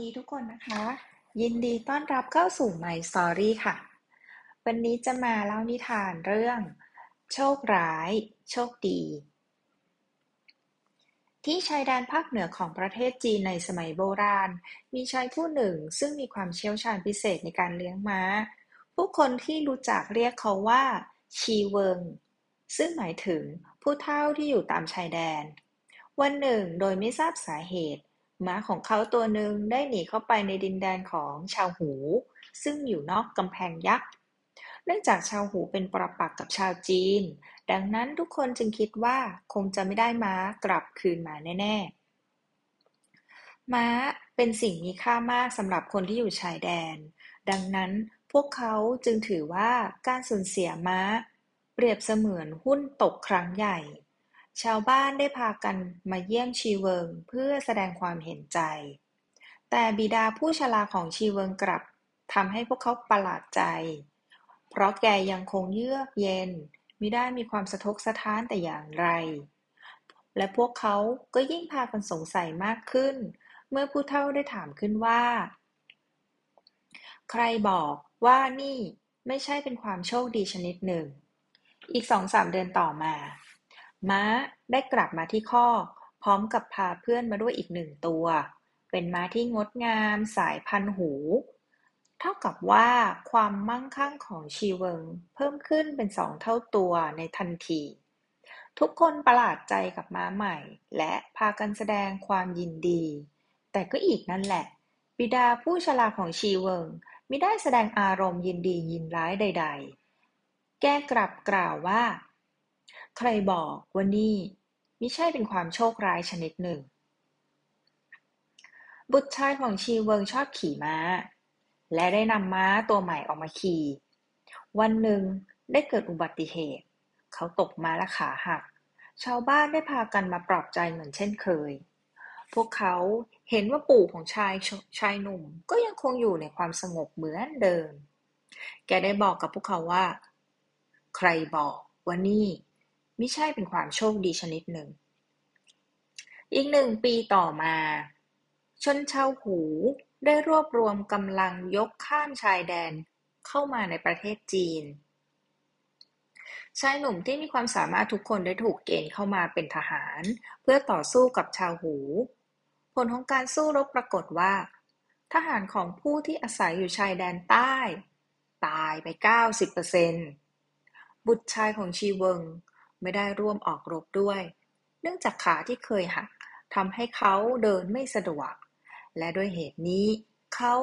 ดีทุกคนนะคะ ยินดีต้อนรับเข้าสู่ My Story ค่ะ วันนี้จะมาเล่านิทานเรื่อง โชคร้าย โชคดี ที่ชายแดนภาคเหนือของประเทศจีนในสมัยโบราณ มีชายผู้หนึ่งซึ่งมีความเชี่ยวชาญพิเศษในการเลี้ยงม้า ผู้คนที่รู้จักเรียกเขาว่า ชีเวิง ซึ่งหมายถึงผู้เฒ่าที่อยู่ตามชายแดน วันหนึ่งโดยไม่ทราบสาเหตุ ม้าของเขาตัวหนึ่งได้หนีเข้าไปในดินแดนของชาวหู ซึ่งอยู่นอกกำแพงยักษ์ เนื่องจากชาวหูเป็นปรปักษ์กับชาวจีน ดังนั้นทุกคนจึงคิดว่าคงจะไม่ได้ม้ากลับคืนมาแน่ๆ ม้าเป็นสิ่งมีค่ามากสำหรับคนที่อยู่ชายแดน ดังนั้นพวกเขาจึงถือว่าการสูญเสียม้า เปรียบเสมือนหุ้นตกครั้งใหญ่ ชาวบ้านได้พากันมาเยี่ยมชีเวิงเพื่อแสดงความเห็นใจ แต่บิดาผู้ชราของชีเวิงกลับทำให้พวกเขาประหลาดใจ เพราะแกยังคงเยือกเย็นมิได้มีความสะทกสะท้านแต่อย่างไร และพวกเขาก็ยิ่งพากันสงสัยมากขึ้น เมื่อผู้เฒ่าได้ถามขึ้นว่า ใครบอกว่านี่ไม่ใช่เป็นความโชคดีชนิดหนึ่ง อีกสองสามเดือนต่อมา ม้าได้กลับมาที่คอก พร้อมกับพาเพื่อนมาด้วยอีกหนึ่งตัว เป็นม้าที่งดงามสายพันหู เท่ากับว่าความมั่งคั่งของชีเวิง เพิ่มขึ้นเป็นสองเท่าตัวในทันที ทุกคนประหลาดใจกับม้าใหม่ และพากันแสดงความยินดี แต่ก็อีกนั่นแหละ บิดาผู้ฉลาของชีเวิงไม่ได้แสดงอารมณ์ยินดียินร้ายใด ๆ แกกลับกล่าวว่า ใครบอกว่านี่มิใช่เป็นความโชคร้ายชนิดหนึ่ง บุตรชายของชีเวิงชอบขี่ม้า และได้นำม้าตัวใหม่ออกมาขี่ วันหนึ่งได้เกิดอุบัติเหตุ เขาตกม้าและขาหัก ชาวบ้านได้พากันมาปลอบใจเหมือนเช่นเคย พวกเขาเห็นว่าปู่ของชายชายหนุ่มก็ยังคงอยู่ในความสงบเหมือนเดิม แกได้บอกกับพวกเขาว่า ใครบอกว่านี่ มิใช่เป็นความโชคดีชนิดหนึ่ง อีกหนึ่งปีต่อมา ชนชาวหูได้รวบรวมกำลังยกข้ามชายแดนเข้ามาในประเทศจีน ชายหนุ่มที่มีความสามารถทุกคนได้ถูกเกณฑ์เข้ามาเป็นทหาร เพื่อต่อสู้กับชาวหู ผลของการสู้รบปรากฏว่า ทหารของผู้ที่อาศัยอยู่ชายแดนใต้ ตายไป 90%บุตรชายของชีเวิง ไม่ได้ร่วมออกรบด้วย เนื่องจากขาที่เคยหักทำให้เขาเดินไม่สะดวก และด้วยเหตุนี้ เขา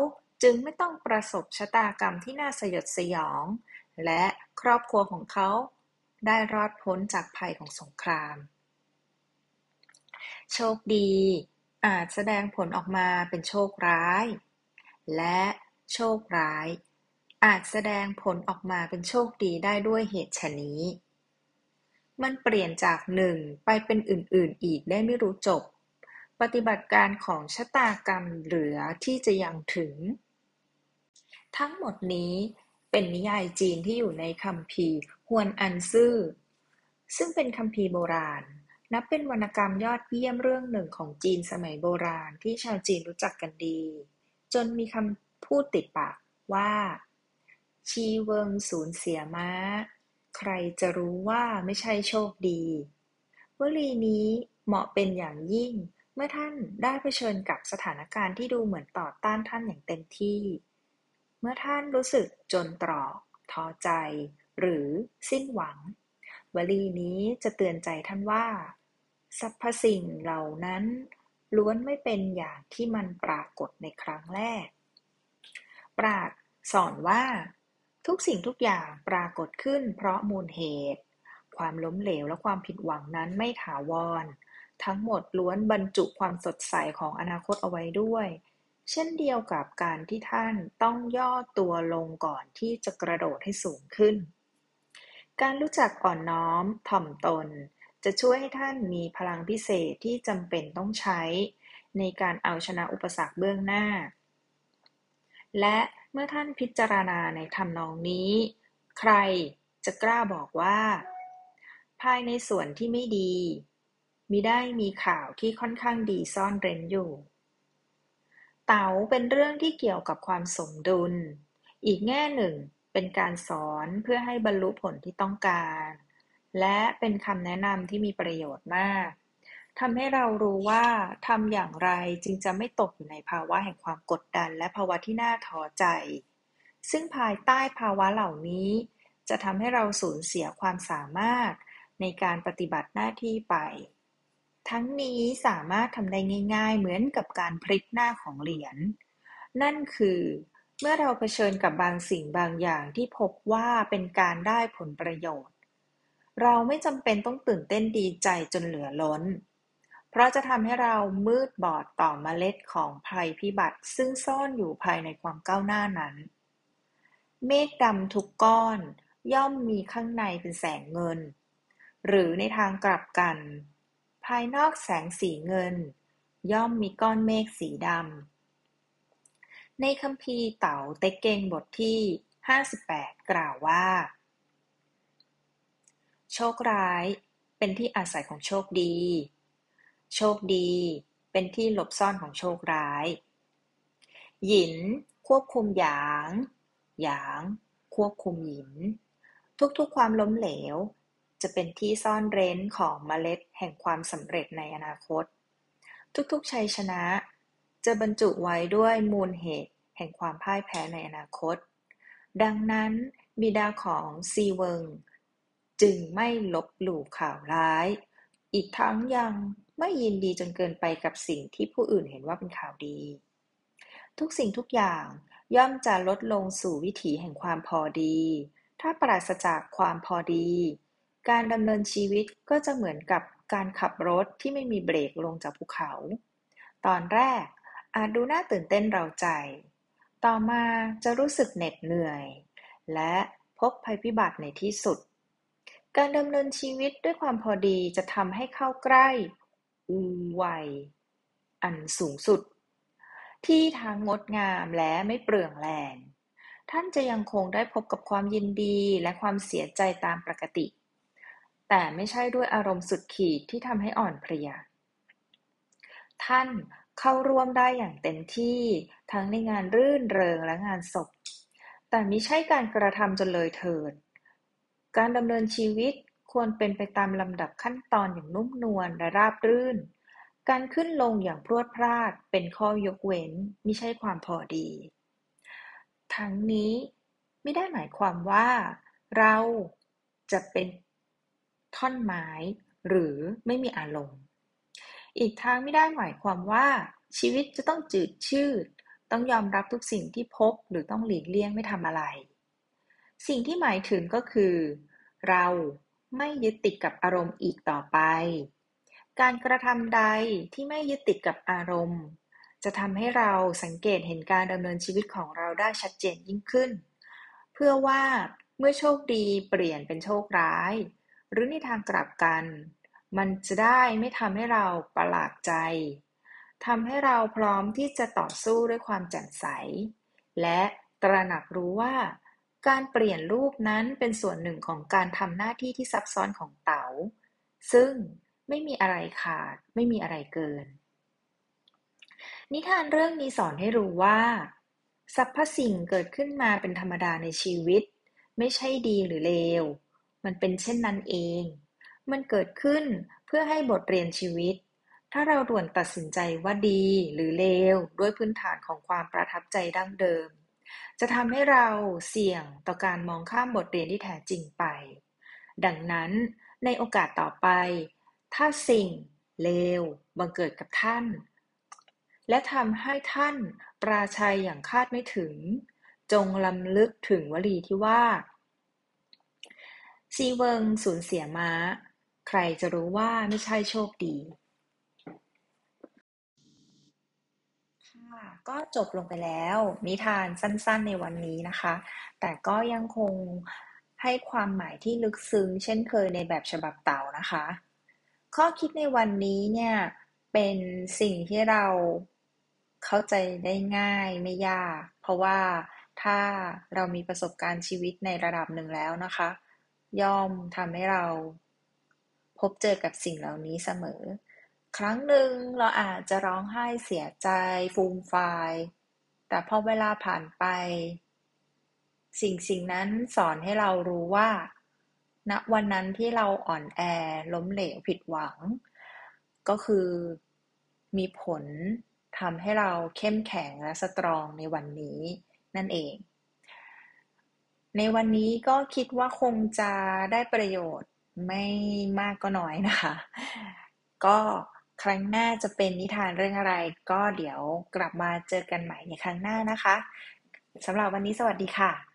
จึงไม่ต้องประสบชะตากรรมที่น่าสยดสยอง และครอบครัวของเขาได้รอดพ้นจากภัยของสงคราม โชคดี อาจแสดงผลออกมาเป็นโชคร้าย และโชคร้าย อาจแสดงผลออกมาเป็นโชคดีได้ด้วยเหตุฉนี้ มันเปลี่ยนจากหนึ่งไปเป็นอื่น ๆ อีกได้ไม่รู้จบ ปฏิบัติการของชะตากรรมเหลือที่จะยังถึง ทั้งหมดนี้เป็นนิยายจีนที่อยู่ในคัมภีร์ฮวนอันซื่อ ซึ่งเป็นคัมภีร์โบราณ นับเป็นวรรณกรรมยอดเยี่ยมเรื่องหนึ่งของจีนสมัยโบราณที่ชาวจีนรู้จักกันดี จนมีคำพูดติดปากว่าชีเวิงสูญเสียม้า ใครจะรู้ว่าไม่ใช่โชคดี วลีนี้เหมาะเป็นอย่างยิ่ง เมื่อท่านได้เผชิญกับสถานการณ์ที่ดูเหมือนต่อต้านท่านอย่างเต็มที่ เมื่อท่านรู้สึกจนตรอกท้อใจ หรือสิ้นหวัง วลีนี้จะเตือนใจท่านว่าสรรพสิ่งเหล่านั้น ล้วนไม่เป็นอย่างที่มันปรากฏในครั้งแรก ปราดสอนว่า ทุกสิ่งทุกอย่างปรากฏขึ้นเพราะมูลเหตุ ความล้มเหลวและความผิดหวังนั้นไม่ถาวร ทั้งหมดล้วนบรรจุความสดใสของอนาคตเอาไว้ด้วย เช่นเดียวกับการที่ท่านต้องย่อตัวลงก่อนที่จะกระโดดให้สูงขึ้น การรู้จักอ่อนน้อมถ่อมตน จะช่วยให้ท่านมีพลังพิเศษที่จำเป็นต้องใช้ ในการเอาชนะอุปสรรคเบื้องหน้า และ เมื่อท่านพิจารณาในทำนองนี้ ใครจะกล้าบอกว่า ภายในส่วนที่ไม่ดีมิได้มีข่าวที่ค่อนข้างดีซ่อนเร้นอยู่ เต๋าเป็นเรื่องที่เกี่ยวกับความสมดุล อีกแง่หนึ่งเป็นการสอนเพื่อให้บรรลุผลที่ต้องการ และเป็นคำแนะนำที่มีประโยชน์มาก ทำให้เรารู้ว่าทำอย่างไรจึงจะไม่ตกอยู่ในภาวะแห่งความกดดันและภาวะที่น่าท้อใจ ซึ่งภายใต้ภาวะเหล่านี้ จะทำให้เราสูญเสียความสามารถในการปฏิบัติหน้าที่ไป ทั้งนี้สามารถทำได้ง่าย ๆ เหมือนกับการพลิกหน้าของเหรียญ นั่นคือ เมื่อเราเผชิญกับบางสิ่งบางอย่างที่พบว่าเป็นการได้ผลประโยชน์ เราไม่จำเป็นต้องตื่นเต้นดีใจจนเหลือล้น เพราะจะทำให้เรามืดบอดต่อเมล็ดของภัยพิบัติ ซึ่งซ่อนอยู่ภายในความก้าวหน้านั้น เมฆดำทุกก้อน ย่อมมีข้างในเป็นแสงเงิน หรือในทางกลับกัน ภายนอกแสงสีเงิน ย่อมมีก้อนเมฆสีดำ ในคัมภีร์เต๋าเต็กเกงบทที่ 58 กล่าวว่า โชคร้ายเป็นที่อาศัยของโชคดี โชคดี เป็นที่หลบซ่อนของโชคร้าย หยิน ควบคุมหยาง หยาง ควบคุมหยิน ทุกๆความล้มเหลว จะเป็นที่ซ่อนเร้นของเมล็ดแห่งความสำเร็จในอนาคต ทุกๆชัยชนะ จะบรรจุไว้ด้วยมูลเหตุแห่งความพ่ายแพ้ในอนาคต ดังนั้นบิดาของซีเวิง จึงไม่ลบหลู่ข่าวร้าย อีกทั้งยังไม่ยินดีจนเกินไปกับสิ่งที่ผู้อื่นเห็นว่าเป็นข่าวดี ทุกสิ่งทุกอย่างย่อมจะลดลงสู่วิถีแห่งความพอดี ถ้าปราศจากความพอดี การดำเนินชีวิตก็จะเหมือนกับการขับรถที่ไม่มีเบรกลงจากภูเขา ตอนแรกอาจดูน่าตื่นเต้นเราใจ ต่อมาจะรู้สึกเหน็ดเหนื่อย และพบภัยพิบัติในที่สุด การดำเนินชีวิตด้วยความพอดีจะทำให้เข้าใกล้ อูวัย อันสูงสุด ที่ทั้งงดงามและไม่เปลืองแรง ท่านจะยังคงได้พบกับความยินดีและความเสียใจตามปกติ แต่ไม่ใช่ด้วยอารมณ์สุดขีดที่ทำให้อ่อนเพลีย ท่านเข้าร่วมได้อย่างเต็มที่ทั้งในงานรื่นเริงและงานศพ แต่ไม่ใช่การกระทำจนเลยเถิด การดำเนินชีวิตควรเป็นไปตามลำดับขั้นตอนอย่างนุ่มนวลและราบรื่น การขึ้นลงอย่างพรวดพราดเป็นข้อยกเว้นม่ใช่ความพอดี ทั้งนี้ไม่ได้หมายความว่า เราจะเป็นท่อนไม้หรือไม่มีอารมณ์ อีกทางไม่ได้หมายความว่า ชีวิตจะต้องจืดชืด ต้องยอมรับทุกสิ่งที่พบหรือต้องหลีกเลี่ยงไม่ทำอะไร สิ่งที่หมายถึงก็คือ เราไม่ยึดติดกับอารมณ์อีกต่อไป การกระทำใดที่ไม่ยึดติดกับอารมณ์ จะทำให้เราสังเกตเห็นการดำเนินชีวิตของเราได้ชัดเจนยิ่งขึ้น เพื่อว่าเมื่อโชคดีเปลี่ยนเป็นโชคร้าย หรือในทางกลับกัน มันจะได้ไม่ทำให้เราประหลาดใจทำให้เราพร้อมที่จะต่อสู้ด้วยความแจ่มใส และตระหนักรู้ว่า การเปลี่ยนรูปนั้นเป็นส่วนหนึ่งของการทำหน้าที่ที่ซับซ้อนของเต๋า ซึ่งไม่มีอะไรขาด ไม่มีอะไรเกิน นิทานเรื่องนี้สอนให้รู้ว่าสรรพสิ่งเกิดขึ้นมาเป็นธรรมดาในชีวิต ไม่ใช่ดีหรือเลว มันเป็นเช่นนั้นเอง มันเกิดขึ้นเพื่อให้บทเรียนชีวิต ถ้าเราด่วนตัดสินใจว่าดีหรือเลว ด้วยพื้นฐานของความประทับใจดั้งเดิม จะทำให้เราเสี่ยงต่อการมองข้ามบทเรียนที่แท้จริงไป ดังนั้นในโอกาสต่อไป ถ้าสิ่งเลวบังเกิดกับท่าน และทำให้ท่านปราชัยอย่างคาดไม่ถึง จงลำลึกถึงวลีที่ว่า ซีเวิงสูญเสียม้า ใครจะรู้ว่าไม่ใช่โชคดี ก็จบลงไปแล้ว นิทานสั้นๆในวันนี้นะคะ แต่ก็ยังคงให้ความหมายที่ลึกซึ้งเช่นเคยในแบบฉบับเต่านะคะ ข้อคิดในวันนี้เนี่ยเป็นสิ่งที่เราเข้าใจได้ง่ายไม่ยาก เพราะว่าถ้าเรามีประสบการณ์ชีวิตในระดับหนึ่งแล้วนะคะ ย่อมทำให้เราพบเจอกับสิ่งเหล่านี้เสมอ ครั้งหนึ่งเราอาจจะร้องไห้เสียใจฟูมฟายแต่พอเวลาผ่านไป สิ่งสิ่งนั้นสอนให้เรารู้ว่าณวันนั้นที่เราอ่อนแอล้มเหลวผิดหวัง ก็คือมีผลทำให้เราเข้มแข็งและสตรองในวันนี้นั่นเอง ในวันนี้ก็คิดว่าคงจะได้ประโยชน์ไม่มากก็น้อยนะคะ ก็ ครั้งหน้าจะเป็นนิทานเรื่องอะไร ก็เดี๋ยวกลับมาเจอกันใหม่ในครั้งหน้านะคะสำหรับวันนี้สวัสดีค่ะ